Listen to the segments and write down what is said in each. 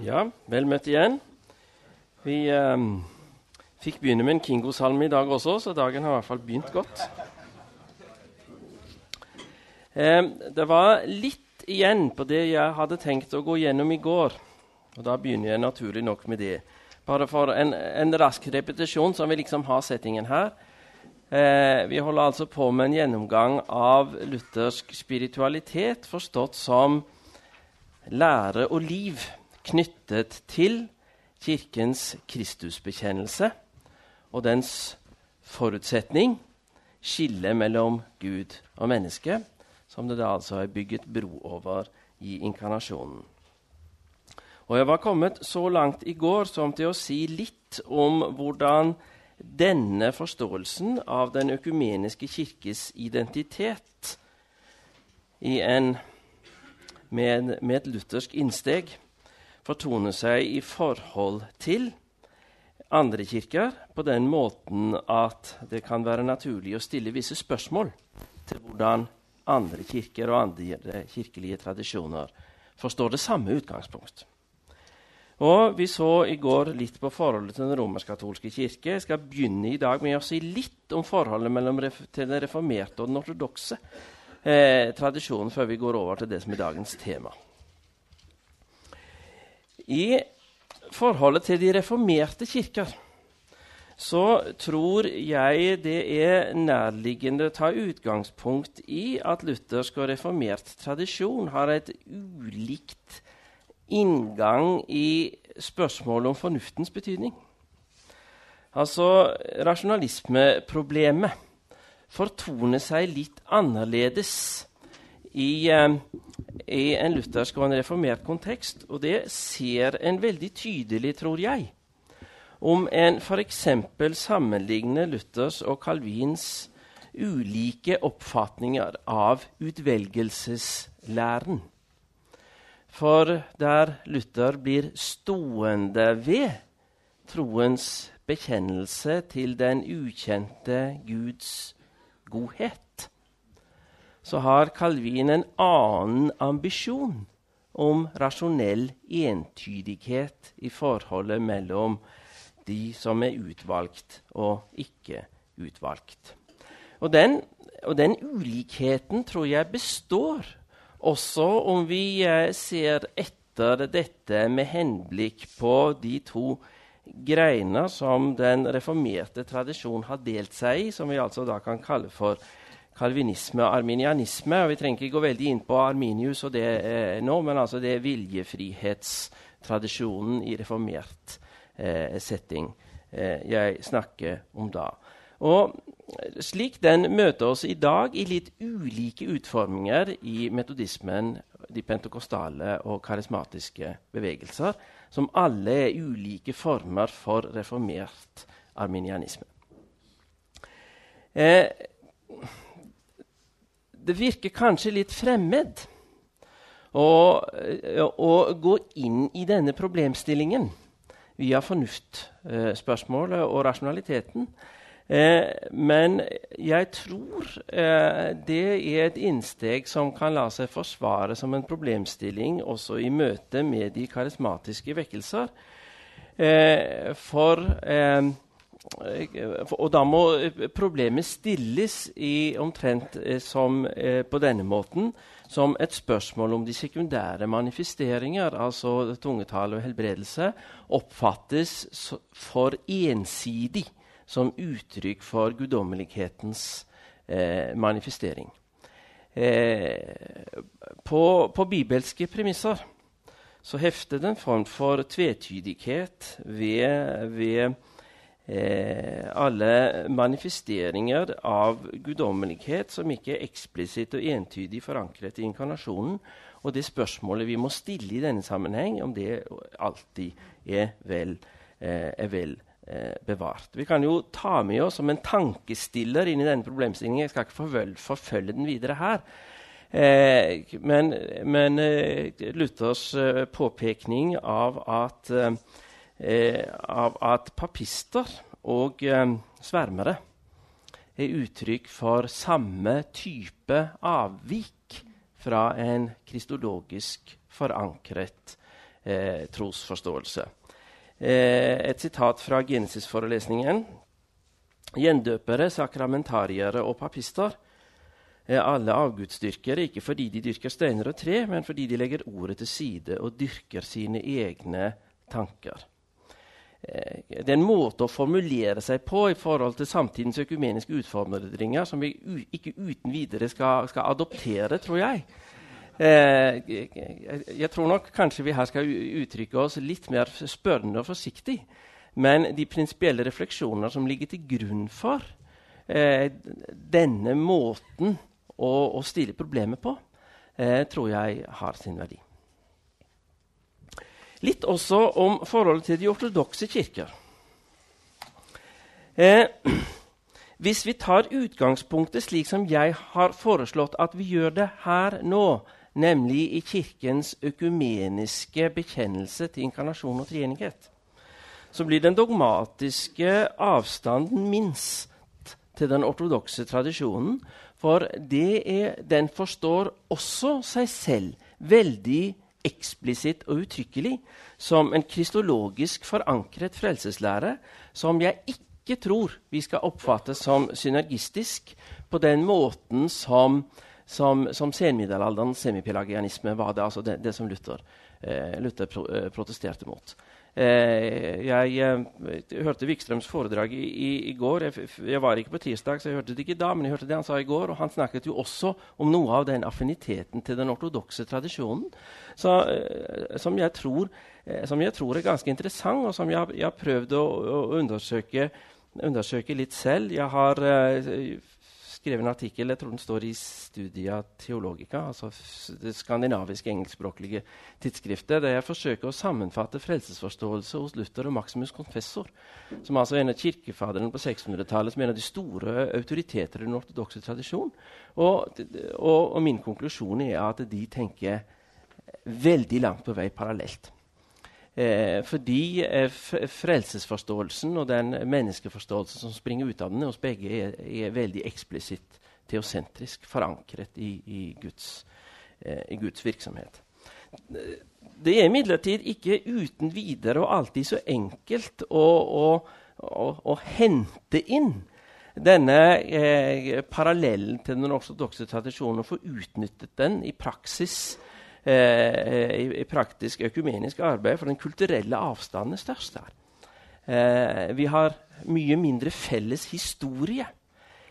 Ja, vel møtt igjen. Vi eh, fikk begynne med en Kingo-salme i dag også, så dagen har i hvert fall begynt godt. Eh, det var litt igjen på det jeg hadde tenkt å gå gjennom i går. Og da begynner jeg naturlig nok med det. Bare for en, en rask repetisjon, så vi liksom har settingen her. Eh, vi holder altså på med en gjennomgang av luthersk spiritualitet, forstått som lære og liv knyttet til Kirkens Kristusbekjennelse og dens forutsetning, skillet mellom Gud og menneske, som det da altså er bygget bro over i inkarnasjonen. Og Jeg var kommet så langt i går som til å si litt om hvordan denne forståelsen av den økumeniske kirkes identitet en, med, med et luthersk innsteg fortone seg i forhold til andre kirker på den måten at det kan være naturlig å stille visse spørsmål til hvordan andre kirker og andre kirkelige tradisjoner forstår det samme utgangspunkt. Og Vi så i går litt på forholdet til den romersk-katolske kirke. Jeg skal begynne i dag med å si litt om forholdet til den reformerte og den ortodokse eh, tradisjonen før vi går over til det som er dagens tema. I forholdet til de reformerte kirker så tror jeg det er nærliggende å ta utgangspunkt i at luthersk og reformert tradisjon har et ulikt inngang i spørsmålet om fornuftens betydning. Altså rasjonalismeproblemet fortoner seg litt annerledes i, uh, i en luthersk og en reformert kontekst. Og det ser en veldig tydelig, tror jeg, om en f.eks. sammenligner Luthers og Calvins ulike oppfatninger av utvelgelseslæren. For der Luther blir stående ved troens bekjennelse til den ukjente Guds godhet, så har Calvin en annen ambisjon om rasjonell entydighet i forholdet mellom de som er utvalgt og ikke utvalgt. Og den, og den ulikheten tror jeg består, også om vi eh, ser etter dette med henblikk på de to greiner som den reformerte tradisjon har delt seg i, som vi altså da kan kalle for kalvinisme og arminianisme. og Vi trenger ikke gå veldig inn på Arminius og det eh, nå, men altså det er viljefrihetstradisjonen i reformert eh, setting eh, jeg snakker om da. Og slik den møter oss i dag i litt ulike utforminger i metodismen, de pentekostale og karismatiske bevegelser, som alle er ulike former for reformert arminianisme. Eh, det virker kanskje litt fremmed å, eh, å gå inn i denne problemstillingen via fornuftspørsmålet og rasjonaliteten. Eh, men jeg tror eh, det er et innsteg som kan la seg forsvare som en problemstilling også i møte med de karismatiske vekkelser. Eh, for eh, og da må eh, problemet stilles i omtrent eh, som eh, på denne måten som et spørsmål om de sekundære manifesteringer, altså tungetale og helbredelse, oppfattes for ensidig som uttrykk for guddommelighetens eh, manifestering. Eh, på, på, bibelske premisser så hefter det en form for tvetydighet ved, ved eh, alle manifesteringer av guddommelighet som ikke er eksplisitt og entydig forankret i inkarnasjonen. Og det spørsmålet vi må stille i denne sammenheng, om det alltid er vel, eh, er vel eh, bevart. Vi kan jo ta med oss som en tankestiller inn i denne problemstillingen. Jeg skal ikke forfølge, forfølge den videre her. Eh, men, men eh, Luthers eh, påpekning av at eh, av at papister og eh, svermere er uttrykk for samme type avvik fra en kristologisk forankret eh, trosforståelse. Eh, et sitat fra Genesis-forelesningen. Gjendøpere, sakramentariere og papister er alle avgudsdyrkere, ikke fordi de dyrker steiner og tre, men fordi de legger ordet til side og dyrker sine egne tanker. Eh, det er en måte å formulere seg på i forhold til samtidens økumeniske utfordringer som vi ikke uten videre skal, skal adoptere, tror jeg. Eh, jeg tror nok kanskje vi her skal uttrykke oss litt mer spørrende og forsiktig. Men de prinsipielle refleksjoner som ligger til grunn for eh, denne måten å, å, stille problemet på, eh, tror jeg har sin verdi. Litt også om forholdet til de ortodokse kirker. Eh, hvis vi tar utgangspunktet slik som jeg har foreslått at vi gjør det her nå, nemlig i Kirkens økumeniske bekjennelse til inkarnasjon og treenighet, så blir den dogmatiske avstanden minst til den ortodokse tradisjonen. For er, den forstår også seg selv veldig eksplisitt og uttrykkelig som en kristologisk forankret frelseslære som jeg ikke tror vi skal oppfatte som synergistisk på den måten som, som, som senmiddelalderens semipelagianisme var det, altså det, det som Luther, eh, Luther pro, eh, protesterte mot. Eh, jeg, jeg, eh, hørte Wikstrøms foredrag i, i, i går. Jeg, jeg, var ikke på tirsdag, så jeg hørte det ikke da, men jeg hørte det han sa i går. Og han snakket jo også om noe av den affiniteten til den ortodokse tradisjonen så, eh, som, tror, som, jeg tror, er ganske interessant, og som jeg, har prøvd å, å undersøke, undersøke, litt selv. Jeg har skrevet en artikkel jeg tror den står i Studia Theologica, altså det skandinaviske engelskspråklige tidsskriftet, der jeg forsøker å sammenfatte frelsesforståelse hos Luther og Maximus Confessor, som altså er en av kirkefaderne på 600-tallet, som er en av de store autoriteter i den ortodokse tradisjon. Og, og, og min konklusjon er at de tenker veldig langt på vei parallelt. Eh, fordi eh, frelsesforståelsen og den menneskeforståelsen som springer ut av den hos begge, er, er veldig eksplisitt teosentrisk forankret i, i, Guds, eh, i, Guds, virksomhet. Det er imidlertid ikke uten videre og alltid så enkelt å, å, å, å hente inn denne eh, parallellen til den ortodokse tradisjonen og få utnyttet den i praksis eh, i, i, praktisk økumenisk arbeid, for den kulturelle avstanden er størst her. Eh, vi har mye mindre felles historie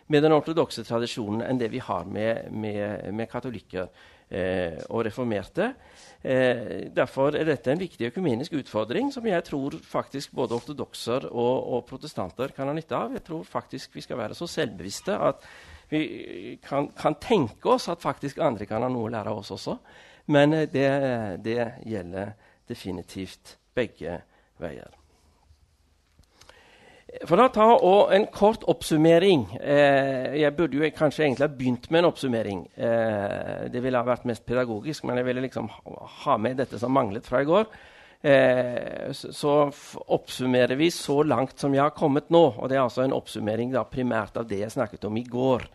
med den ortodokse tradisjonen enn det vi har med, med, med katolikker eh, og reformerte. Eh, derfor er dette en viktig økumenisk utfordring som jeg tror faktisk både ortodokser og, og, protestanter kan ha nytte av. Jeg tror faktisk vi skal være så selvbevisste at vi kan, kan tenke oss at faktisk andre kan ha noe å lære av oss også. Men eh, det, det gjelder definitivt begge veier. For å ta en kort oppsummering eh, Jeg burde jo kanskje egentlig ha begynt med en oppsummering. Eh, det ville ha vært mest pedagogisk, men jeg ville liksom ha med dette som manglet fra i går. Eh, så, oppsummerer vi så langt som jeg har kommet nå. Og det er altså en oppsummering da, primært av det jeg snakket om i går,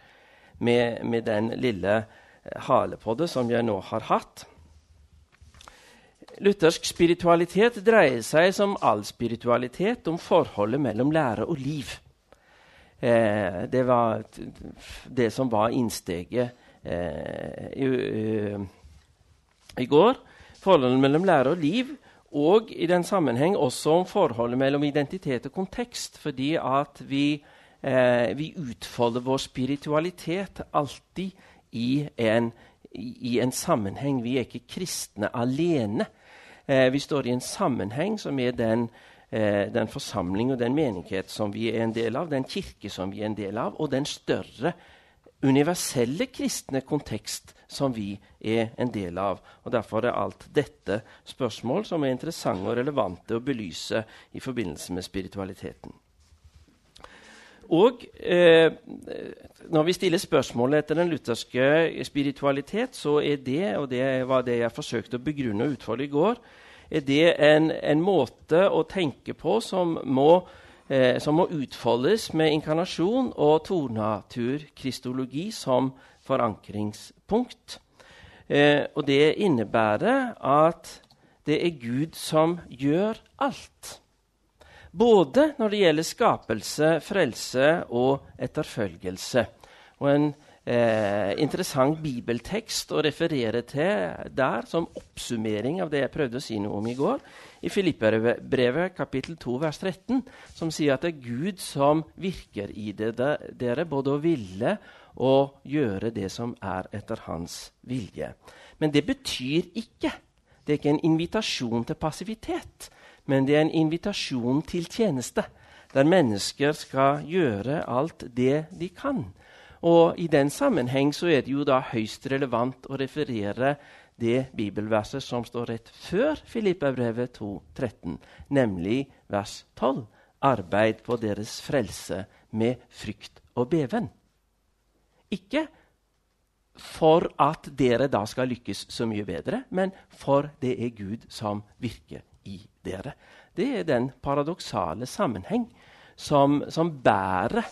med, med den lille hale på det som jeg nå har hatt. Luthersk spiritualitet dreier seg som all spiritualitet om forholdet mellom lære og liv. Eh, det var det som var innsteget eh, i, uh, i, går. Forholdet mellom lære og liv, og i den sammenheng også om forholdet mellom identitet og kontekst. Fordi at vi, eh, vi utfolder vår spiritualitet alltid i en, i en, sammenheng. Vi er ikke kristne alene. Eh, vi står i en sammenheng som er den, eh, den forsamling og den menighet som vi er en del av, den kirke som vi er en del av, og den større universelle kristne kontekst som vi er en del av. Og Derfor er alt dette spørsmål som er interessante og relevante å belyse i forbindelse med spiritualiteten. Og eh, når vi stiller spørsmålet etter den lutherske spiritualitet, så er det, og det var det jeg forsøkte å begrunne og utfolde i går, er det en, en måte å tenke på som må, eh, som må utfoldes med inkarnasjon og tornaturkristologi som forankringspunkt. Eh, og det innebærer at det er Gud som gjør alt. Både når det gjelder skapelse, frelse og etterfølgelse. Og en eh, interessant bibeltekst å referere til der som oppsummering av det jeg prøvde å si noe om i går, i Filipperbrevet kapittel 2 vers 13, som sier at det er Gud som virker i det, dere, både å ville og gjøre det som er etter hans vilje. Men det betyr ikke Det er ikke en invitasjon til passivitet, men det er en invitasjon til tjeneste, der mennesker skal gjøre alt det de kan. Og I den sammenheng så er det jo da høyst relevant å referere det bibelverset som står rett før Filippabrevet 13, nemlig vers 12. Arbeid på deres frelse med frykt og beven. Ikke for at dere da skal lykkes så mye bedre, men for det er Gud som virker dere. Det er den paradoksale sammenheng som, som bærer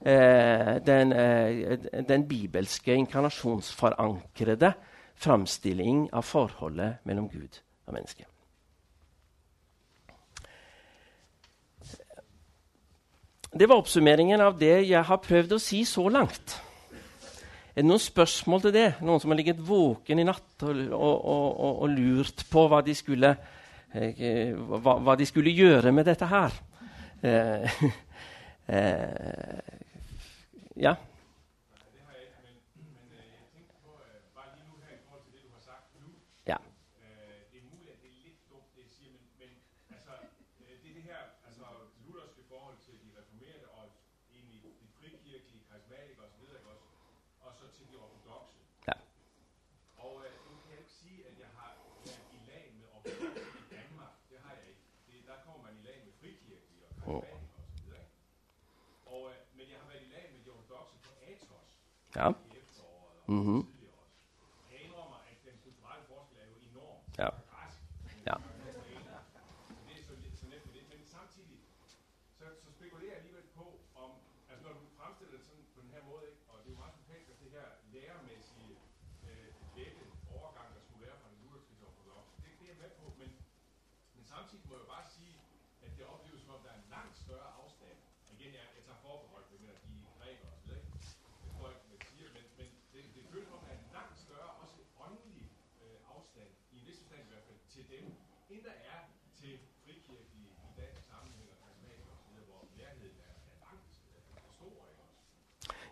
eh, den, eh, den, bibelske inkarnasjonsforankrede framstilling av forholdet mellom Gud og menneske. Det var oppsummeringen av det jeg har prøvd å si så langt. Er det noen spørsmål til det? Noen som har ligget våken i natt og, og, og, og lurt på hva de, skulle, eh, hva, hva de skulle gjøre med dette her? Eh, eh, ja. til de -hmm. Ja.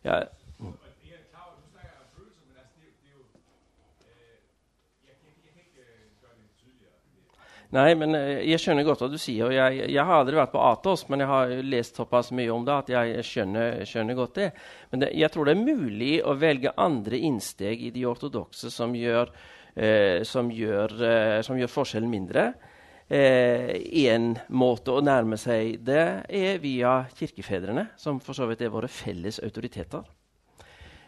Ja. Nei, men eh, jeg skjønner godt hva du sier. og Jeg, jeg har aldri vært på Atos, men jeg har lest såpass mye om det at jeg skjønner, skjønner godt det. Men det, jeg tror det er mulig å velge andre innsteg i de ortodokse som eh, som eh, som gjør forskjellen mindre. Én eh, måte å nærme seg det er via kirkefedrene, som for så vidt er våre felles autoriteter.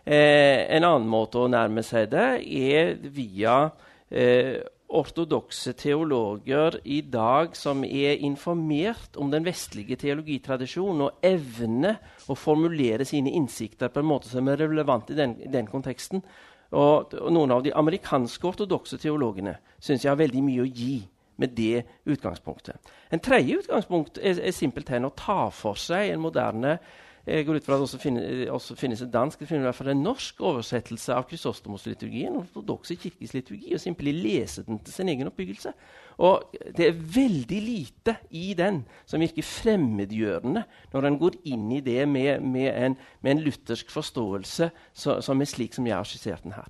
Eh, en annen måte å nærme seg det er via eh, ortodokse teologer i dag som er informert om den vestlige teologitradisjonen og evner å formulere sine innsikter på en måte som er relevant i den, den konteksten. Og, og, Noen av de amerikanske ortodokse teologene syns jeg har veldig mye å gi med det utgangspunktet. En tredje utgangspunkt er, er simpelthen å ta for seg en moderne jeg går ut fra at det også, finnes, også finnes en dansk, det finnes i hvert fall en norsk oversettelse av Krysostomos-liturgien, ortodokse kirkes liturgi, og simpelthen lese den til sin egen oppbyggelse. Og Det er veldig lite i den som virker fremmedgjørende når en går inn i det med, med, en, med en, luthersk forståelse så, som er slik som jeg har skissert den her.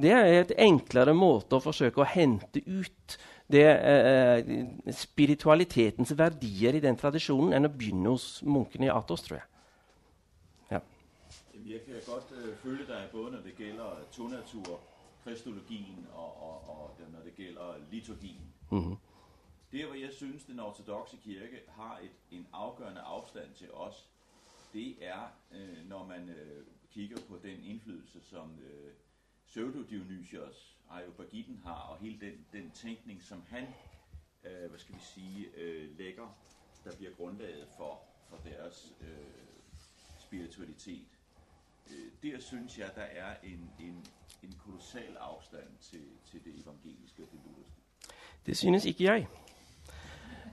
Det er et enklere måte å forsøke å hente ut det, eh, spiritualitetens verdier i den tradisjonen enn å begynne hos munkene i Atos, tror jeg. Jeg kan godt uh, følge deg både når det gjelder tonatur, kristologien og, og, og når det gjelder liturgien. Mm-hmm. Der, hvor jeg synes, den ortodoxe kirke har et, en avgjørende avstand til oss, det er, uh, når man uh, kikker på den innflytelse som øh, Pseudo-Dionysios Areopagiten har, og hele den, den tænkning, som han, øh, hvad skal vi sige, øh, lægger, der bliver grundlaget for, for deres øh, spiritualitet. Øh, der synes jeg, der er en, en, en kolossal afstand til, til det evangeliske og det lutherske. Det synes ikke jeg.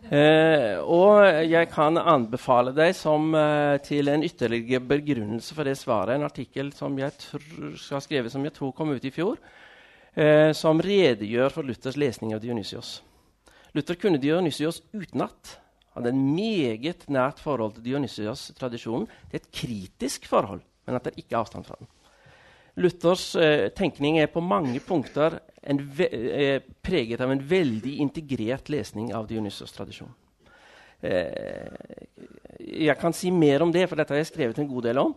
Eh, og jeg kan anbefale deg som, eh, til en ytterligere begrunnelse for det svaret en artikkel som jeg har skrevet som jeg tror kom ut i fjor, eh, som redegjør for Luthers lesning av Dionysios. Luther kunne Dionysios utenat. Hadde en meget nært forhold til Dionysios-tradisjonen. Det er et kritisk forhold, men at det ikke er avstand fra den. Luthers eh, tenkning er på mange punkter eh, preget av en veldig integrert lesning av Dionysos-tradisjonen. Eh, jeg kan si mer om det, for dette har jeg skrevet en god del om.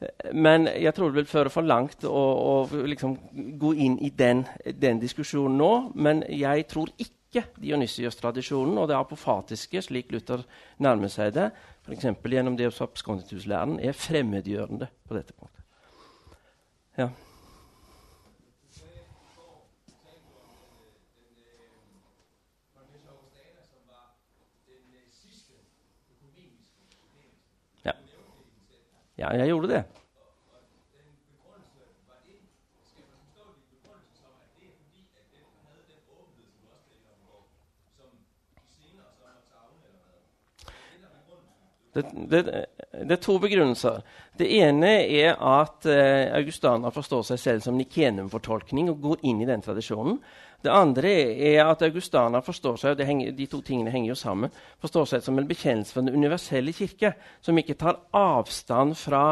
Eh, men jeg tror det vil føre for langt å, å liksom gå inn i den, den, diskusjonen nå. Men jeg tror ikke Dionysios-tradisjonen og det apofatiske, slik Luther nærmer seg det, f.eks. gjennom det absconditus-læren, er fremmedgjørende på dette punktet. Ja. Ja, jeg gjorde det. Det, det, det, er to begrunnelser. Det ene er at eh, Augustana forstår seg selv som Nikenum-fortolkning og går inn i den tradisjonen. Det andre er at Augustana forstår seg henger, de to tingene henger jo sammen, forstår seg som en bekjennelse for den universelle kirke, som ikke tar avstand fra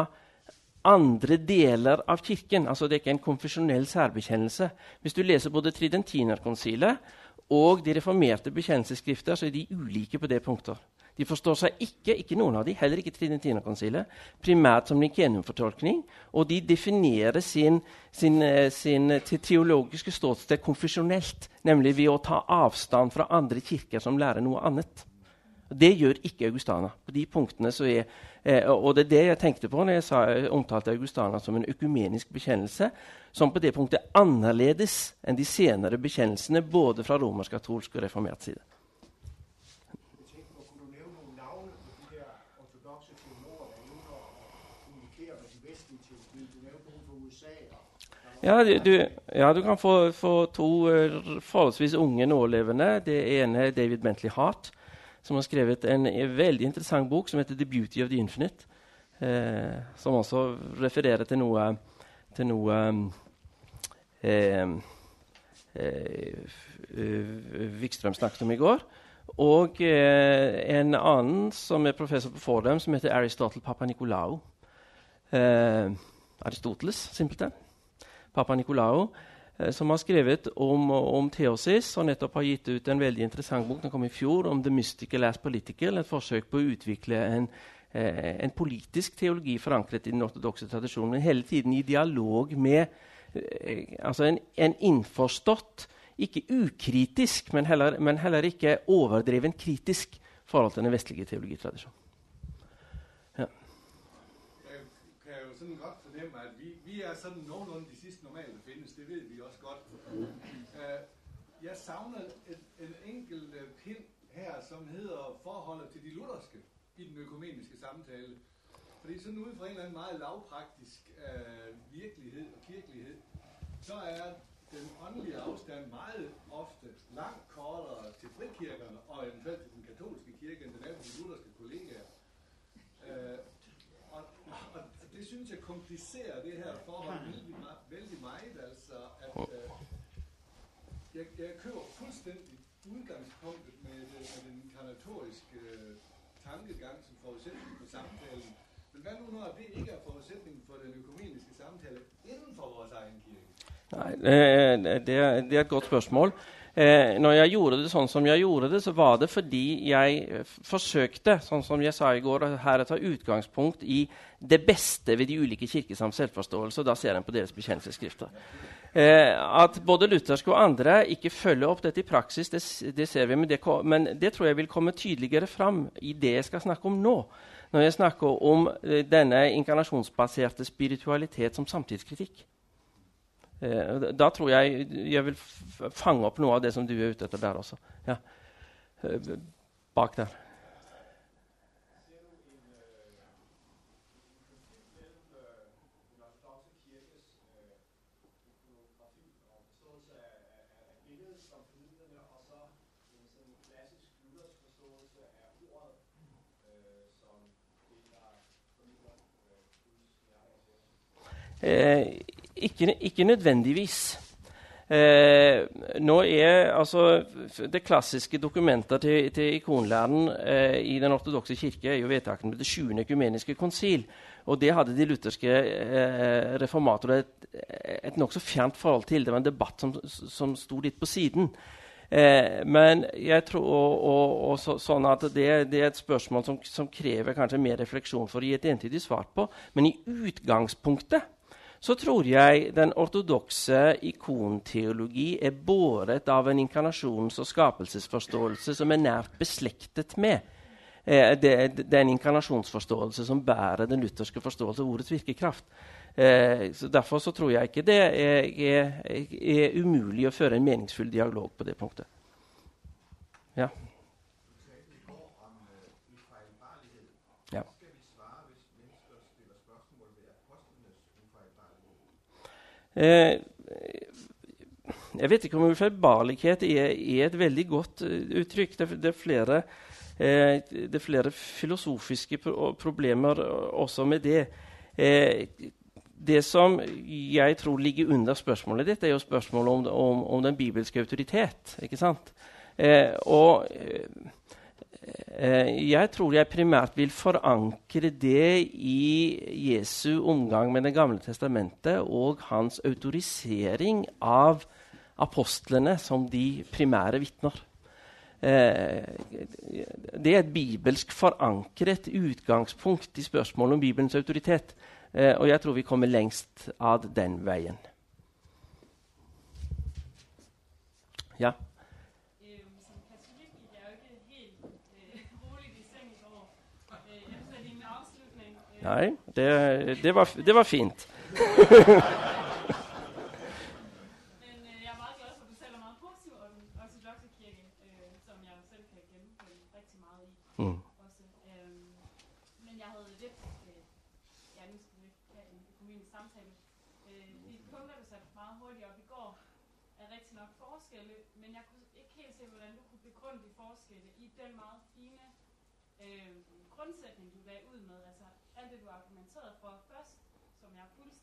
andre deler av kirken. Altså Det er ikke en konfesjonell særbekjennelse. Hvis du leser både Tridentinerkonsilet og de reformerte bekjennelsesskrifter, så er de ulike på det punktet. De forstår seg ikke, ikke noen av de, heller ikke Tridentinerkonsilet, primært som Nikenum-fortolkning. Og de definerer sin, sin, sin, sin teologiske ståsted konfesjonelt, nemlig ved å ta avstand fra andre kirker som lærer noe annet. Det gjør ikke Augustana. På de punktene så er, eh, og det er det jeg tenkte på når jeg sa, omtalte Augustana som en økumenisk bekjennelse, som på det punktet er annerledes enn de senere bekjennelsene både fra romersk-katolsk og reformert side. Ja, du, ja, du kan få, få to uh, forholdsvis unge nålevende. Det ene er David Bentley Hart, som har skrevet en, en veldig interessant bok som heter 'The Beauty of the Infinite'. Eh, som også refererer til noe, til noe um, Wikstrøm snakket om i går. Og en annen som er professor på Fordham, som heter Aristotle Papanikolaou. Aristoteles, simpelthen. Papa Nicolao, eh, som har skrevet om, om, teosis og nettopp har gitt ut en veldig interessant bok den kom i fjor, om The Mystical as Political, et forsøk på å utvikle en, eh, en politisk teologi forankret i den ortodokse tradisjonen, men hele tiden i dialog med eh, altså en, en, innforstått, ikke ukritisk, men heller, men heller ikke overdreven kritisk forhold til den vestlige teologitradisjonen. Ja. Jeg kan jo sådan godt fornemme at vi, er sådan nogenlunde de normalt findes, det ved vi også godt. Uh, jeg savner et, en enkelt uh, pind her, som hedder forholdet til de lutherske i den økumeniske samtale. Fordi sådan ud fra en eller anden meget lavpraktisk uh, virkelighed og kirkelighed, så er den åndelige afstand meget ofte langt kortere til frikirkerne og eventuelt til den katolske kirke, end den er til de lutherske kollegaer. Uh, det syns jeg kompliserer det her forholdet veldig, meget, altså at øh, jeg, jeg kører fuldstændig udgangspunktet med, med den karnatoriske øh, tankegang som forudsætning for samtalen. Men hvad nu når det ikke er forudsætningen for den økumeniske samtale inden for vores egen kirke? Nei, øh, det, er, det er et godt spørsmål. Eh, når jeg gjorde det sånn som jeg gjorde det, så var det fordi jeg eh, forsøkte sånn som jeg sa i går, å ta utgangspunkt i det beste ved de ulike kirkesams selvforståelse. Da ser en på deres bekjennelsesskrifter. Eh, at både lutherske og andre ikke følger opp dette i praksis, det, det ser vi, men det, men det, tror jeg vil komme tydeligere fram i det jeg skal snakke om nå. Når jeg snakker om eh, denne inkarnasjonsbaserte spiritualitet som samtidskritikk. Eh, da tror jeg jeg vil fange opp noe av det som du er ute etter der også. Ja. Eh, bak der. Eh, ikke, ikke, nødvendigvis. Eh, nå er altså Det klassiske dokumentet til, til ikonlæren eh, i den ortodokse kirke er jo vedtakene med det 20. økumeniske konsil. Og det hadde de lutherske eh, reformatorer et, et nokså fjernt forhold til. Det var en debatt som, som sto litt på siden. Eh, men jeg tror og, og, og så, sånn at det, det, er et spørsmål som, som, krever kanskje mer refleksjon for å gi et entydig svar på. Men i utgangspunktet så tror jeg den ortodokse ikonteologi er båret av en inkarnasjons- og skapelsesforståelse som er nært beslektet med eh, det, er inkarnasjonsforståelse som bærer den lutherske forståelse av ordets virkekraft. Eh, så Derfor så tror jeg ikke det er, er, er, umulig å føre en meningsfull dialog på det punktet. Ja. Eh, jeg vet ikke om ufeilbarlighet er, er, et veldig godt uh, uttrykk. Det, det, er flere, eh, det, er flere, filosofiske pro problemer også med det. Eh, det som jeg tror ligger under spørsmålet ditt, er jo spørsmålet om, om, om den bibelske autoritet. ikke sant? Eh, og eh, jeg tror jeg primært vil forankre det i Jesu omgang med Det gamle testamentet og hans autorisering av apostlene som de primære vitner. Eh, det er et bibelsk forankret utgangspunkt i spørsmålet om Bibelens autoritet. Eh, og jeg tror vi kommer lengst av den veien. Ja? Nei, det, det, var, det var fint.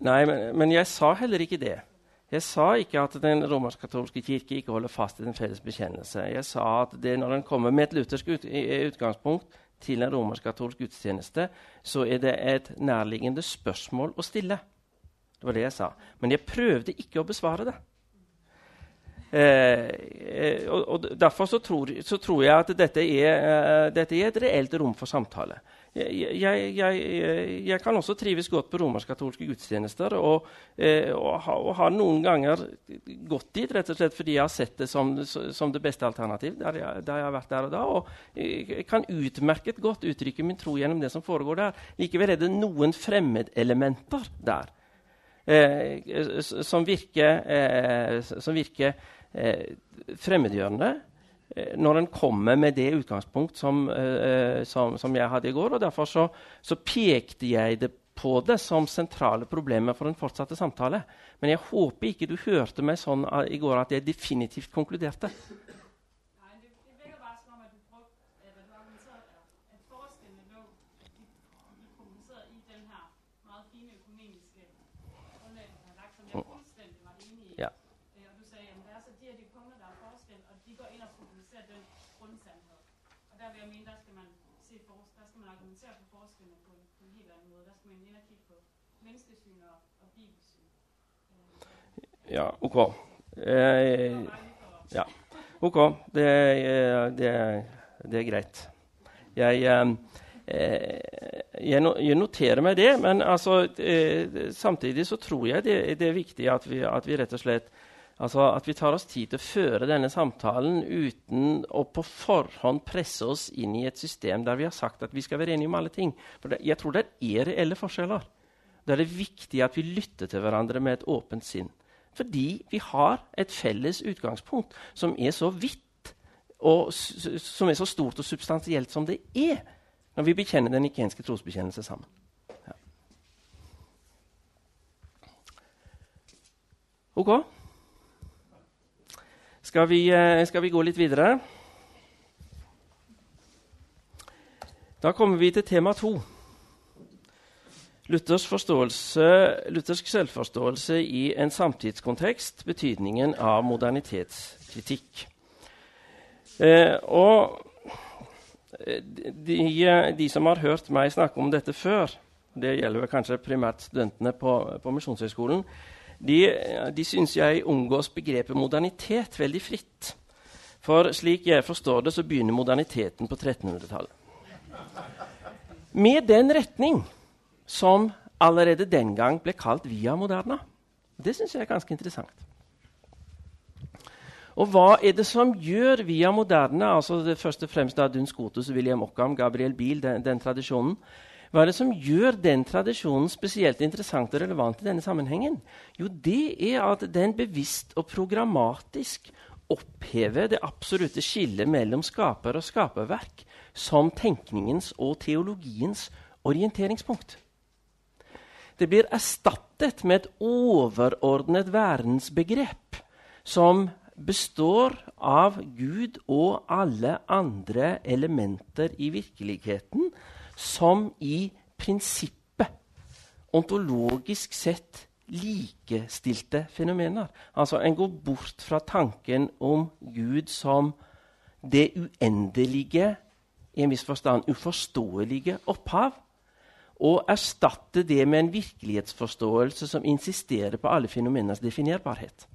Nei, men, men jeg sa heller ikke det. Jeg sa ikke at den romersk-katolske kirke ikke holder fast i den felles bekjennelse. Jeg sa at når en kommer med et luthersk ut, utgangspunkt til en romersk-katolsk gudstjeneste, så er det et nærliggende spørsmål å stille. Det var det jeg sa. Men jeg prøvde ikke å besvare det. Eh, eh, og, og, Derfor så tror, så tror, jeg at dette er, uh, dette er, et reelt rom for samtale. Jeg, jeg, jeg, kan også trives godt på romersk-katolske gudstjenester. Og, uh, og, og, har noen ganger gått dit rett og slett fordi jeg har sett det som, som det beste alternativ. Der jeg, der jeg, har vært der og da, og jeg kan utmerket godt uttrykke min tro gjennom det som foregår der. Likevel er det noen fremmedelementer der eh, som virker, eh, som virker eh, fremmedgjørende eh, når en kommer med det utgangspunkt som, eh, som, som, jeg hadde i går. og Derfor så, så, pekte jeg det på det som sentrale problemer for den fortsatte samtale. Men jeg håper ikke du hørte meg sånn i går at jeg definitivt konkluderte. Ja, OK. Eh, ja. OK. Det, det, det, er greit. Jeg, eh, jeg, noterer meg det, men altså, samtidig så tror jeg det, det er viktig at vi, at vi, rett og slett altså at vi tar oss tid til å føre denne samtalen uten å på forhånd presse oss inn i et system der vi har sagt at vi skal være enige om alle ting. For det, jeg tror det er reelle forskjeller. Da er det viktig at vi lytter til hverandre med et åpent sinn. Fordi vi har et felles utgangspunkt som er så vidt og som er så stort og substansielt som det er når vi bekjenner den ikenske trosbekjennelse sammen. Ja. Ok? Skal vi, eh, skal vi gå litt videre? Da kommer vi til tema to. Luthersk, selvforståelse i en samtidskontekst, betydningen av modernitetskritikk. Eh, og eh, de, de, som har hørt meg snakke om dette før, det gjelder kanskje primært studentene på, på Misjonshøgskolen, de, de syns jeg omgås begrepet modernitet veldig fritt. For slik jeg forstår det, så begynner moderniteten på 1300-tallet. Med den retning som allerede den gang ble kalt via moderna. Det syns jeg er ganske interessant. Og hva er det som gjør via moderna, altså det første og fremst Dun Scotus, William Ockham, Gabriel Biel, den, den, tradisjonen, hva er det som gjør den tradisjonen spesielt interessant og relevant i denne sammenhengen? Jo, det er at den bevisst og programmatisk opphever det absolutte skillet mellom skaper og skaperverk som tenkningens og teologiens orienteringspunkt. Det blir erstattet med et overordnet verdensbegrep som består av Gud og alle andre elementer i virkeligheten, som i prinsippet, ontologisk sett, likestilte fenomener. Altså En går bort fra tanken om Gud som det uendelige, i en viss forstand uforståelige opphav, og erstatte det med en virkelighetsforståelse som insisterer på alle fenomeners definerbarhet.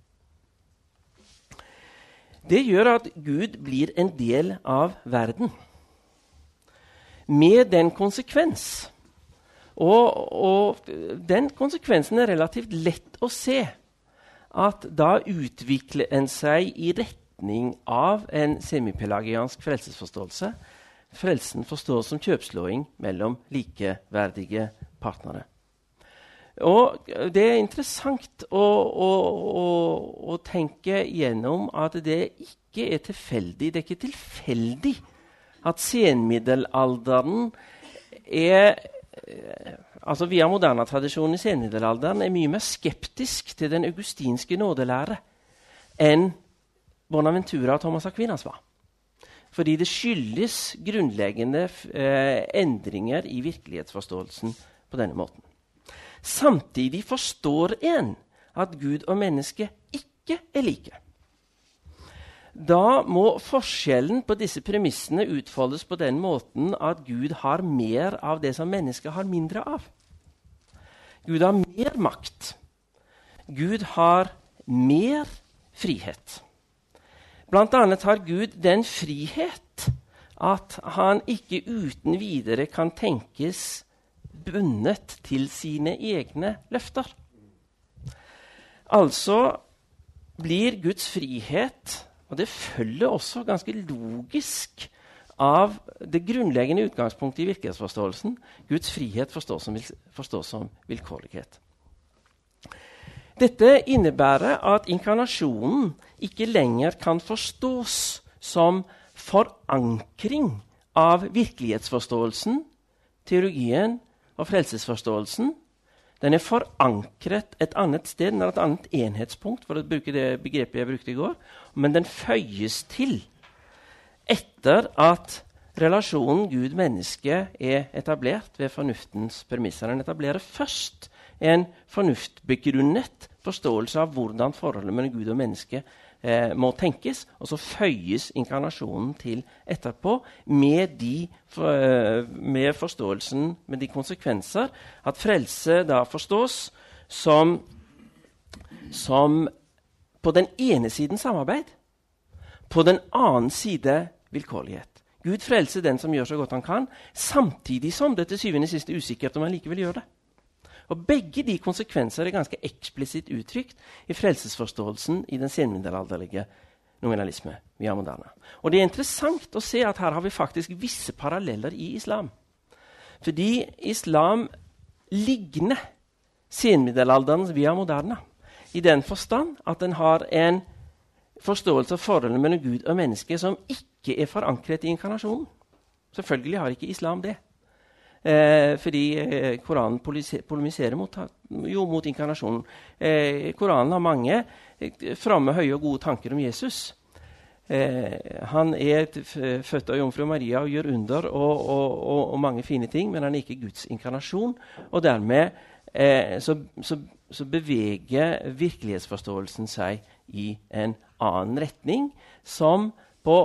Det gjør at Gud blir en del av verden. Med den konsekvens og, og, den konsekvensen er relativt lett å se. At da utvikler en seg i retning av en semipelagiansk frelsesforståelse frelsen forstås som kjøpslåing mellom likeverdige partnere. Og Det er interessant å, å, å, å, tenke gjennom at det ikke er tilfeldig. Det er ikke tilfeldig at senmiddelalderen er altså Via moderne-tradisjonen i senmiddelalderen er mye mer skeptisk til den augustinske nådelære enn Bonaventura og Thomas Aquinas var. Fordi det skyldes grunnleggende eh, endringer i virkelighetsforståelsen på denne måten. Samtidig forstår en at Gud og menneske ikke er like. Da må forskjellen på disse premissene utfoldes på den måten at Gud har mer av det som mennesket har mindre av. Gud har mer makt. Gud har mer frihet. Blant annet har Gud den frihet at han ikke uten videre kan tenkes bundet til sine egne løfter. Altså blir Guds frihet Og det følger også ganske logisk av det grunnleggende utgangspunktet i virkelighetsforståelsen. Guds frihet forstås som, forstås som vilkårlighet. Dette innebærer at inkarnasjonen ikke lenger kan forstås som forankring av virkelighetsforståelsen, teologien og frelsesforståelsen. Den er forankret et annet sted, den er et annet enhetspunkt, for å bruke det begrepet jeg brukte i går. Men den føyes til etter at relasjonen Gud-menneske er etablert ved fornuftens premisser. Den etablerer først en fornuftbegrunnet forståelse av hvordan forholdet mellom Gud og menneske eh, må tenkes. Og så føyes inkarnasjonen til etterpå med, de, for, eh, med forståelsen, med de konsekvenser at frelse da forstås som, som på den ene siden samarbeid, på den annen side vilkårlighet. Gud frelser den som gjør så godt han kan, samtidig som det til syvende og sist er usikkert om han likevel gjør det. Og Begge de konsekvenser er ganske eksplisitt uttrykt i frelsesforståelsen i den senmiddelalderlige nominalisme. via moderne. Og Det er interessant å se at her har vi faktisk visse paralleller i islam. Fordi islam ligner senmiddelalderens via moderna. I den forstand at den har en forståelse av forholdet mellom Gud og menneske som ikke er forankret i inkarnasjonen. Selvfølgelig har ikke islam det. Eh, fordi eh, Koranen polemiserer mot, jo, mot inkarnasjonen. Eh, Koranen har mange eh, framme, høye og gode tanker om Jesus. Eh, han er født av jomfru Maria og gjør under og, og, og, og, mange fine ting, men han er ikke Guds inkarnasjon. Og dermed så, så, så beveger virkelighetsforståelsen seg i en annen retning, som på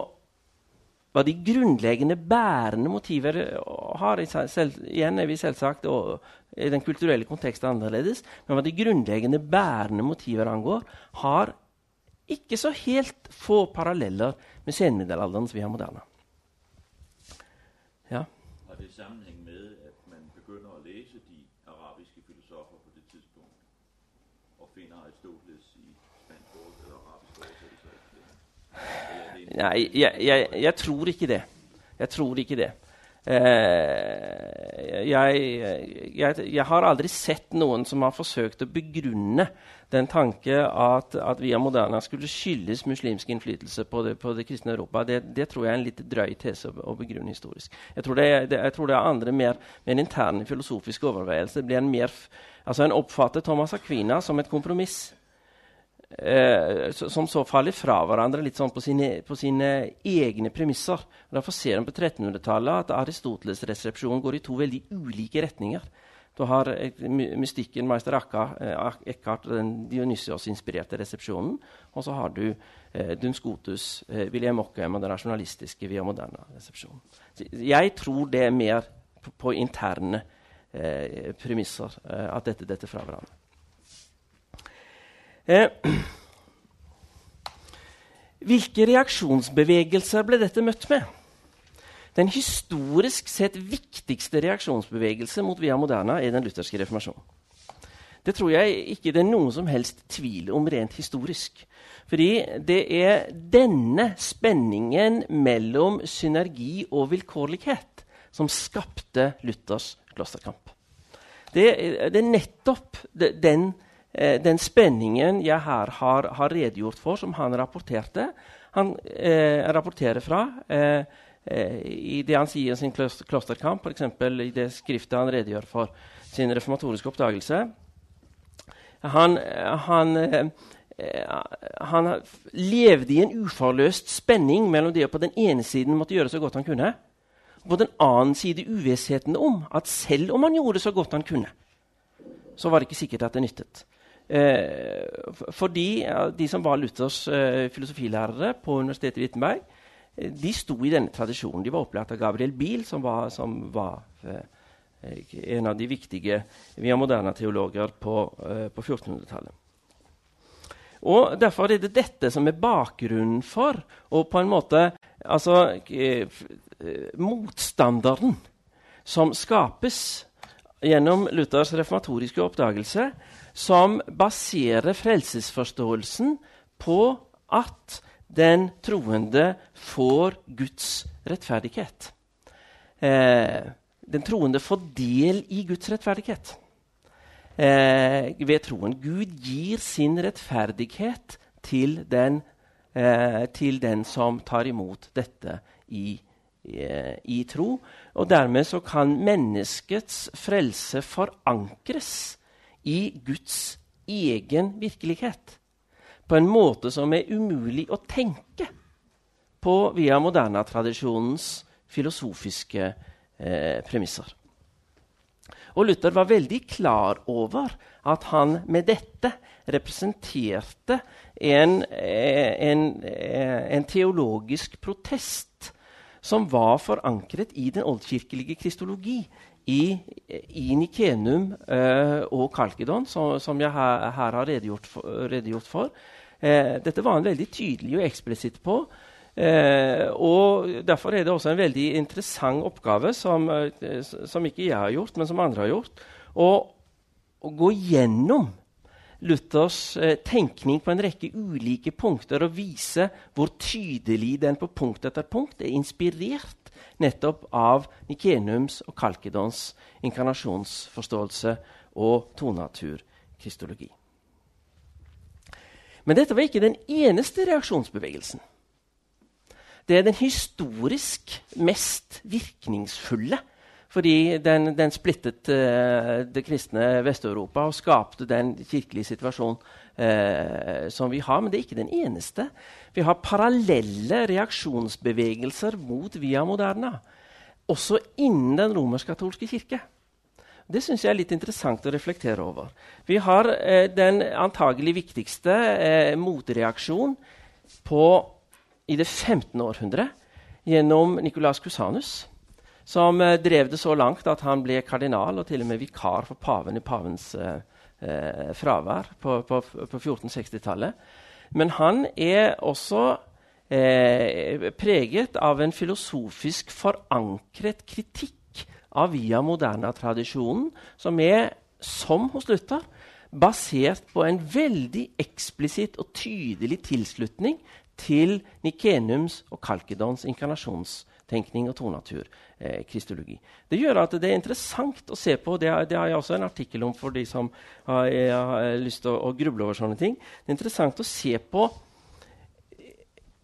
hva de grunnleggende bærende motiver har. Selv, igjen er vi selvsagt og, i den kulturelle konteksten annerledes. Men hva de grunnleggende bærende motiver angår, har ikke så helt få paralleller med senmiddelalderens via moderne. Ja. Har det sammenheng med at man begynner å lese de arabiske filosofer på det tidspunkt og finner Aristoteles i spansk eller arabisk oversettelse? Nei, jeg, jeg, jeg, tror ikke det. Jeg tror ikke det. Eh, jeg, jeg, har aldri sett noen som har forsøkt å begrunne den tanke at, at Via Moderna skulle skyldes muslimsk innflytelse på det, på det kristne Europa. Det, det, tror jeg er en litt drøy tese å, å begrunne historisk. Jeg tror det, det, jeg tror det er andre mer, mer interne filosofiske overveielser. Det blir en, mer, altså en oppfatter Thomas Aquina som et kompromiss eh, som så faller fra hverandre litt sånn på sine, på sine egne premisser. Og derfor ser en på 1300-tallet at Aristoteles' resepsjon går i to veldig ulike retninger. Du har eh, mystikken Meister eh, Eckhart, den Dionysios-inspirerte resepsjonen. Og så har du eh, Duns Scotus, eh, William Ockham og den rasjonalistiske via moderne resepsjonen. jeg tror det er mer på, på interne eh, premisser at dette detter fra hverandre. Eh, hvilke reaksjonsbevegelser ble dette møtt med? Den historisk sett viktigste reaksjonsbevegelse mot Via Moderna er den lutherske reformasjonen. Det tror jeg ikke det er noen som helst tvil om rent historisk. Fordi det er denne spenningen mellom synergi og vilkårlighet som skapte Luthers klosterkamp. Det, det er nettopp den eh, den spenningen jeg her har, har, redegjort for, som han rapporterte. Han eh, rapporterer fra eh, eh i det han sier i sin klosterkamp, f.eks. i det skriftet han redegjør for sin reformatoriske oppdagelse. Han, han, eh, han levde i en uforløst spenning mellom det å på den ene siden måtte gjøre så godt han kunne, og på den annen side uvissheten om at selv om han gjorde så godt han kunne, så var det ikke sikkert at det nyttet. Eh, fordi ja, de som var Luthers eh, filosofilærere på Universitetet i Wittenberg, eh, de sto i denne tradisjonen. De var opplært av Gabriel Biel, som var, som var en av de viktige via moderne teologer på, på 1400-tallet. Og Derfor er det dette som er bakgrunnen for, og på en måte altså, motstanderen som skapes gjennom Luthers reformatoriske oppdagelse, som baserer frelsesforståelsen på at den troende får Guds rettferdighet. Eh, den troende får del i Guds rettferdighet eh, ved troen. Gud gir sin rettferdighet til den, eh, til den som tar imot dette i, eh, i tro. Og dermed så kan menneskets frelse forankres i Guds egen virkelighet på en måte som er umulig å tenke på via moderna-tradisjonens filosofiske eh, premisser. Og Luther var veldig klar over at han med dette representerte en, eh, en, eh, en teologisk protest som var forankret i den oldkirkelige kristologi, i, i Nikenum eh, og Kalkedon, som, som jeg her, her har redegjort for. Redegjort for. Eh, dette var han veldig tydelig og eksplisitt på. Eh, og Derfor er det også en veldig interessant oppgave, som, eh, som ikke jeg har gjort, men som andre har gjort, å, å gå gjennom Luthers eh, tenkning på en rekke ulike punkter og vise hvor tydelig den på punkt etter punkt er inspirert nettopp av Nikenums og Kalkedons inkarnasjonsforståelse og tonaturkristologi. Men dette var ikke den eneste reaksjonsbevegelsen. Det er den historisk mest virkningsfulle. Fordi den, den splittet uh, det kristne Vest-Europa og skapte den kirkelige situasjonen uh, som vi har. Men det er ikke den eneste. Vi har parallelle reaksjonsbevegelser mot Via Moderna. Også innen den romersk-katolske kirke. Det syns jeg er litt interessant å reflektere over. Vi har eh, den antagelig viktigste eh, motreaksjon i det 15. århundre gjennom Nicolas Cusanus, som eh, drev det så langt at han ble kardinal og til og med vikar for paven i pavens eh, eh fravær på, på, på 1460-tallet. Men han er også eh, preget av en filosofisk forankret kritikk av via moderna-tradisjonen, som er, som hos Luther, basert på en veldig eksplisitt og tydelig tilslutning til Nikenums og Kalkedons inkarnasjonstenkning og tonaturkristologi. Eh, det gjør at det er interessant å se på. Det, det, har jeg også en artikkel om for de som har, har lyst til å, å, gruble over sånne ting. Det er interessant å se på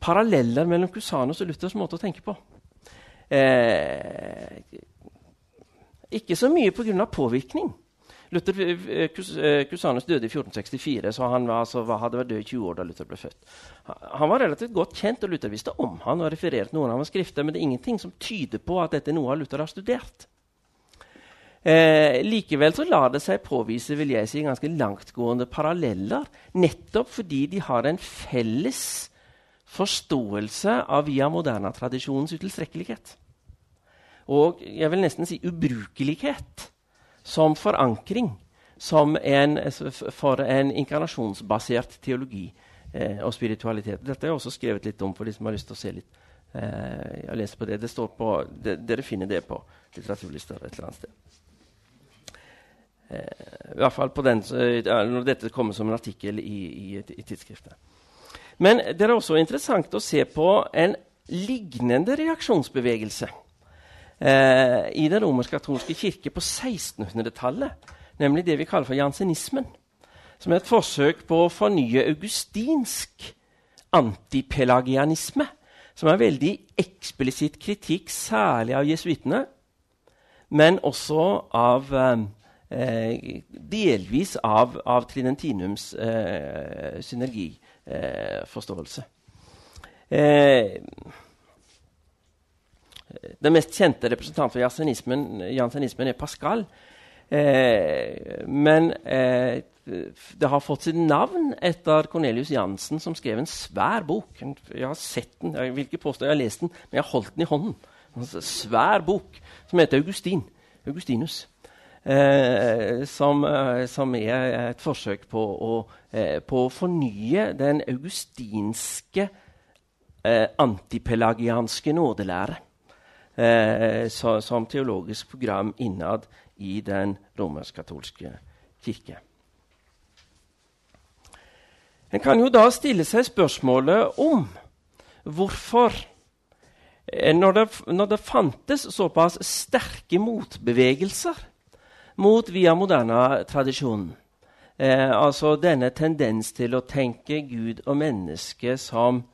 paralleller mellom Cusanus og Luthers måte å tenke på. Eh, ikke så mye pga. påvirkning. Luther, Kusanus eh, eh, døde i 1464, så han var, altså, hadde vært død i 20 år da Luther ble født. Han var relativt godt kjent, og Luther visste om han og refererte noen av hans skrifter, men det er ingenting som tyder på at dette er noe Luther har studert. Eh, likevel så lar det seg påvise vil jeg si, ganske langtgående paralleller, nettopp fordi de har en felles forståelse av via moderna-tradisjonens utilstrekkelighet og jeg vil nesten si ubrukelighet som forankring som en, for en inkarnasjonsbasert teologi eh, og spiritualitet. Dette har jeg også skrevet litt om for de som har lyst til å se litt. Eh, jeg leser på det. det står på, det, dere finner det på litteraturlister et eller annet sted. Eh, I hvert fall den, når dette kommer som en artikkel i, i, i tidsskriftet. Men det er også interessant å se på en lignende reaksjonsbevegelse eh, i den romersk-katolske kirke på 1600-tallet, nemlig det vi kaller for jansenismen. Som er et forsøk på å fornye augustinsk antipelagianisme. Som er veldig eksplisitt kritikk, særlig av jesuittene, men også av eh, delvis av, av Tridentinums eh, synergiforståelse. Eh, den mest kjente representanten for jansenismen, er Pascal. Eh, men eh, det har fått sitt navn etter Cornelius Jansen, som skrev en svær bok. Jeg har sett den, jeg vil ikke påstå jeg har lest den, men jeg har holdt den i hånden. En svær bok som heter Augustin. Augustinus. Eh, som, eh, som, er et forsøk på å, eh, på å fornye den augustinske eh, antipelagianske nådelære eh, så, som teologisk program innad i den romersk-katolske kirke. En kan jo da stille seg spørsmålet om hvorfor eh, når det, når det fantes såpass sterke motbevegelser mot via moderna-tradisjonen, eh, altså denne tendens til å tenke Gud og menneske som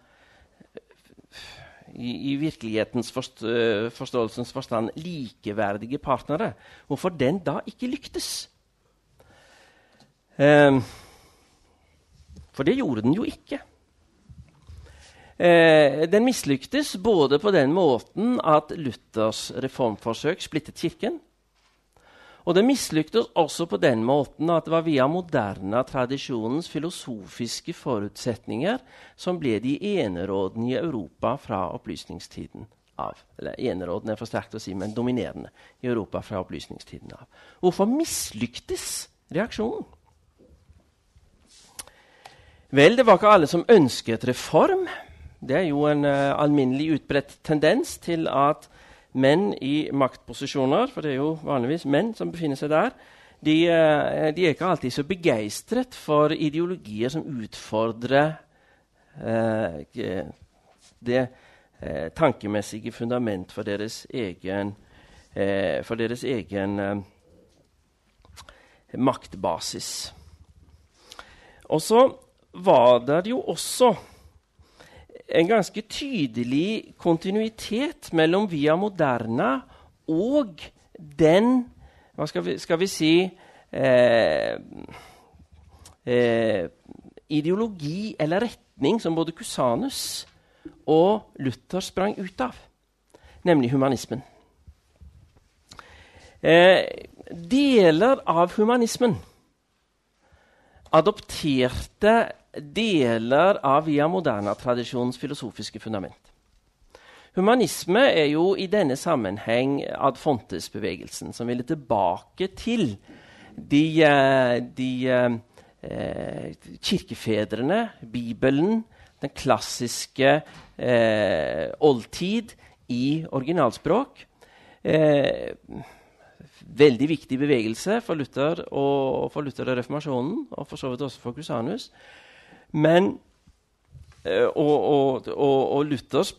i, i virkelighetens forst, uh, forståelsens forstand likeverdige partnere, hvorfor den da ikke lyktes. Uh, for det gjorde den jo ikke. Eh, den mislyktes både på den måten at Luthers reformforsøk splittet Kirken, og det mislyktes også på den måten at det var via moderne tradisjonens filosofiske forutsetninger som ble de enerådende i Europa fra opplysningstiden av. Eller enerådende er for sterkt å si, men dominerende i Europa fra opplysningstiden av. Hvorfor mislyktes reaksjonen? Vel, det var ikke alle som ønsket reform. Det er jo en uh, alminnelig utbredt tendens til at menn i maktposisjoner, for det er jo vanligvis menn som befinner seg der, de, eh, de er ikke alltid så begeistret for ideologier som utfordrer eh, det eh, tankemessige fundament for deres egen, eh, for deres egen maktbasis. Og så var det jo også en ganske tydelig kontinuitet mellom Via Moderna og den Hva skal vi, skal vi si eh, eh, Ideologi eller retning som både Cusanus og Luther sprang ut av, nemlig humanismen. Eh, deler av humanismen adopterte deler av Via Moderna-tradisjonens filosofiske fundament. Humanisme er jo i denne sammenheng ad fontes-bevegelsen, som ville tilbake til de, eh, de eh, kirkefedrene, Bibelen, den klassiske eh, oldtid i originalspråk. Eh, veldig viktig bevegelse for Luther og for Luther og reformasjonen, og for så vidt også for Cusanus. Men eh, og, og, og, og, Luthers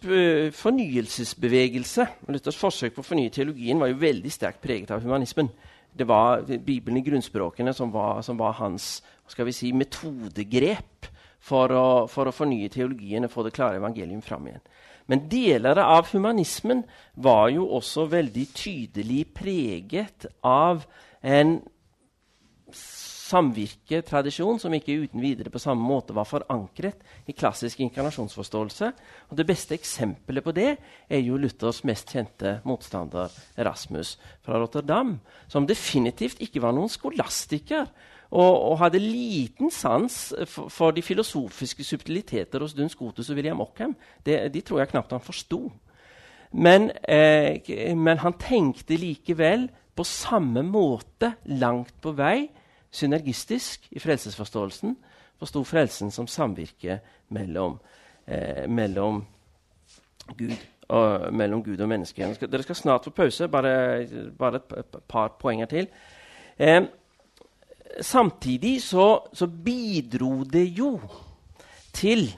fornyelsesbevegelse, Luthers forsøk på å fornye teologien, var jo veldig sterkt preget av humanismen. Det var Bibelen i grunnspråkene som var, som var hans skal vi si, metodegrep for å, for å fornye teologien og få det klare evangelium fram igjen. Men deler av humanismen var jo også veldig tydelig preget av en samvirketradisjon som ikke uten videre på samme måte var forankret i klassisk inkarnasjonsforståelse. Og Det beste eksempelet på det er jo Luthers mest kjente motstander Erasmus fra Rotterdam, som definitivt ikke var noen skolastiker, og, og hadde liten sans for, for, de filosofiske subtiliteter hos Duns Gotus og William Ockham. Det, de tror jeg knapt han forsto. Men, eh, men, han tenkte likevel på samme måte langt på vei synergistisk i frelsesforståelsen. Forsto frelsen som samvirke mellom, eh, mellom, Gud og, mellom Gud og menneske. Dere skal snart få pause. Bare, bare et par poenger til. Eh, samtidig så, så, bidro det jo til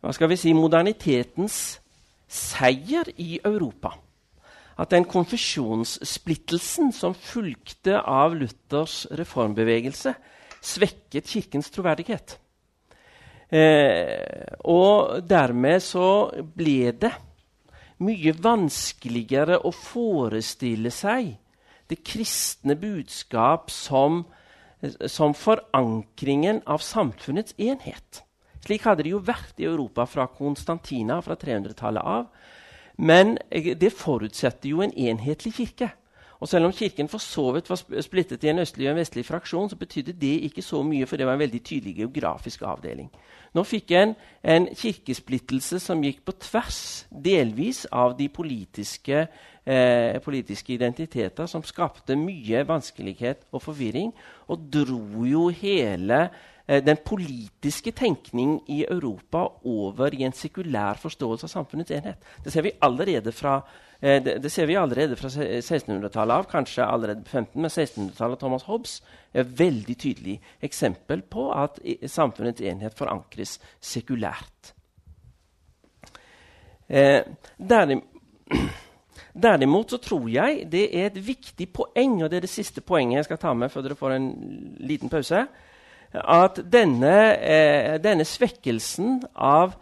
hva skal vi si, modernitetens seier i Europa. At den konfesjonssplittelsen som fulgte av Luthers reformbevegelse, svekket Kirkens troverdighet. Eh, og dermed så ble det mye vanskeligere å forestille seg det kristne budskap som som forankringen av samfunnets enhet. Slik hadde det jo vært i Europa fra Konstantina fra 300-tallet av. Men det forutsetter jo en enhetlig kirke. Og selv om Kirken for så vidt var splittet i en østlig og en vestlig fraksjon, så betydde det ikke så mye, for det var en veldig tydelig geografisk avdeling. Nå fikk en en kirkesplittelse som gikk på tvers, delvis av de politiske eh, politiske identiteter som skapte mye vanskelighet og forvirring, og dro jo hele den politiske tenkning i Europa over i en sekulær forståelse av samfunnets enhet. Det ser vi allerede fra, eh, fra 1600-tallet av, kanskje allerede på 15, men 1600-tallet Thomas Hobbes er et veldig tydelig eksempel på at samfunnets enhet forankres sekulært. Eh, Derimot så tror jeg det er et viktig poeng, og det er det siste poenget jeg skal ta med før dere får en liten pause, at denne, eh, denne svekkelsen av,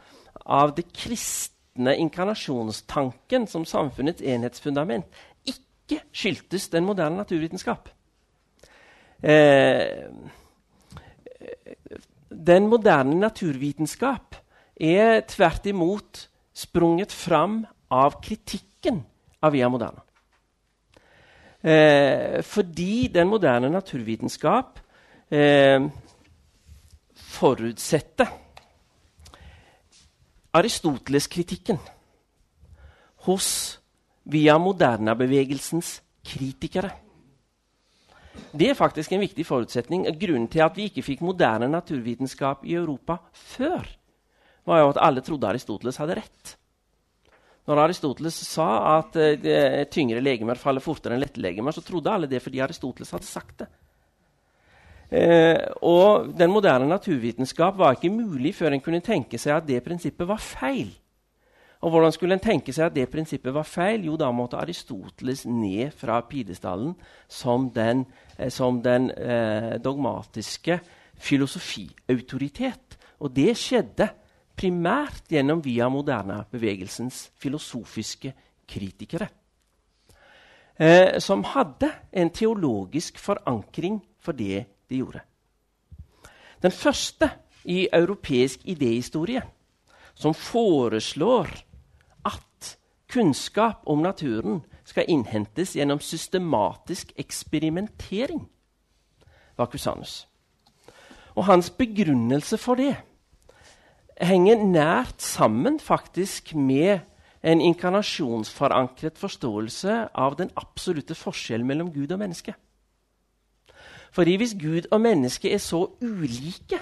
av, det kristne inkarnasjonstanken som samfunnets enhetsfundament ikke skyldtes den moderne naturvitenskap. Eh, den moderne naturvitenskap er tvert imot sprunget fram av kritikken av Via Moderna. Eh, fordi den moderne naturvitenskap eh, forutsetter Aristoteles-kritikken hos Via Moderna-bevegelsens kritikere. Det er faktisk en viktig forutsetning. Grunnen til at vi ikke fikk moderne naturvitenskap i Europa før, var jo at alle trodde Aristoteles hadde rett. Når Aristoteles sa at uh, tyngre legemer faller fortere enn lette legemer, så trodde alle det fordi Aristoteles hadde sagt det. Uh, og den moderne naturvitenskap var ikke mulig før en kunne tenke seg at det prinsippet var feil. Og hvordan skulle en tenke seg at det prinsippet var feil? Jo, da måtte Aristoteles ned fra pidestallen som den, eh, som den eh, dogmatiske filosofiautoritet. Og det skjedde primært gjennom via moderne-bevegelsens filosofiske kritikere. Eh, som hadde en teologisk forankring for det de gjorde. Den første i europeisk idéhistorie som foreslår at kunnskap om naturen skal innhentes gjennom systematisk eksperimentering, var Cusanus. Og hans begrunnelse for det henger nært sammen faktisk med en inkarnasjonsforankret forståelse av den absolutte forskjellen mellom Gud og menneske. Fordi hvis Gud og menneske er så ulike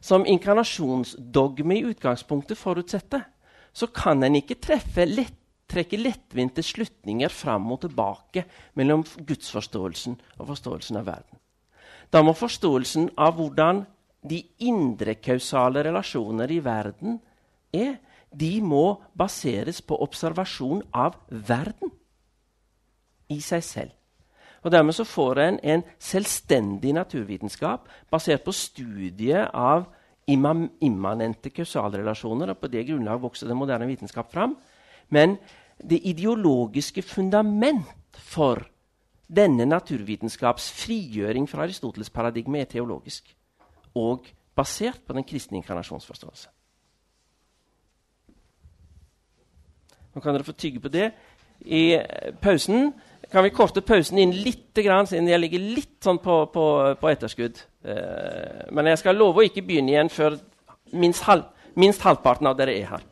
som inkarnasjonsdogme i utgangspunktet forutsetter, så kan en ikke lett, trekke lettvinte slutninger fram og tilbake mellom gudsforståelsen og forståelsen av verden. Da må forståelsen av hvordan de indre kausale relasjoner i verden er, de må baseres på observasjon av verden i seg selv. Og Dermed så får en en selvstendig naturvitenskap basert på studiet av immanente kausalrelasjoner. og På det grunnlag vokser den moderne vitenskap fram. Men det ideologiske fundament for denne naturvitenskaps frigjøring fra Aristoteles' paradigme er teologisk og basert på den kristne inkarnasjonsforståelse. Nå kan dere få tygge på det. I pausen kan vi korte pausen inn litt, siden jeg ligger litt sånn på, på, på etterskudd. Eh, men jeg skal love å ikke begynne igjen før minst, halv, minst halvparten av dere er her.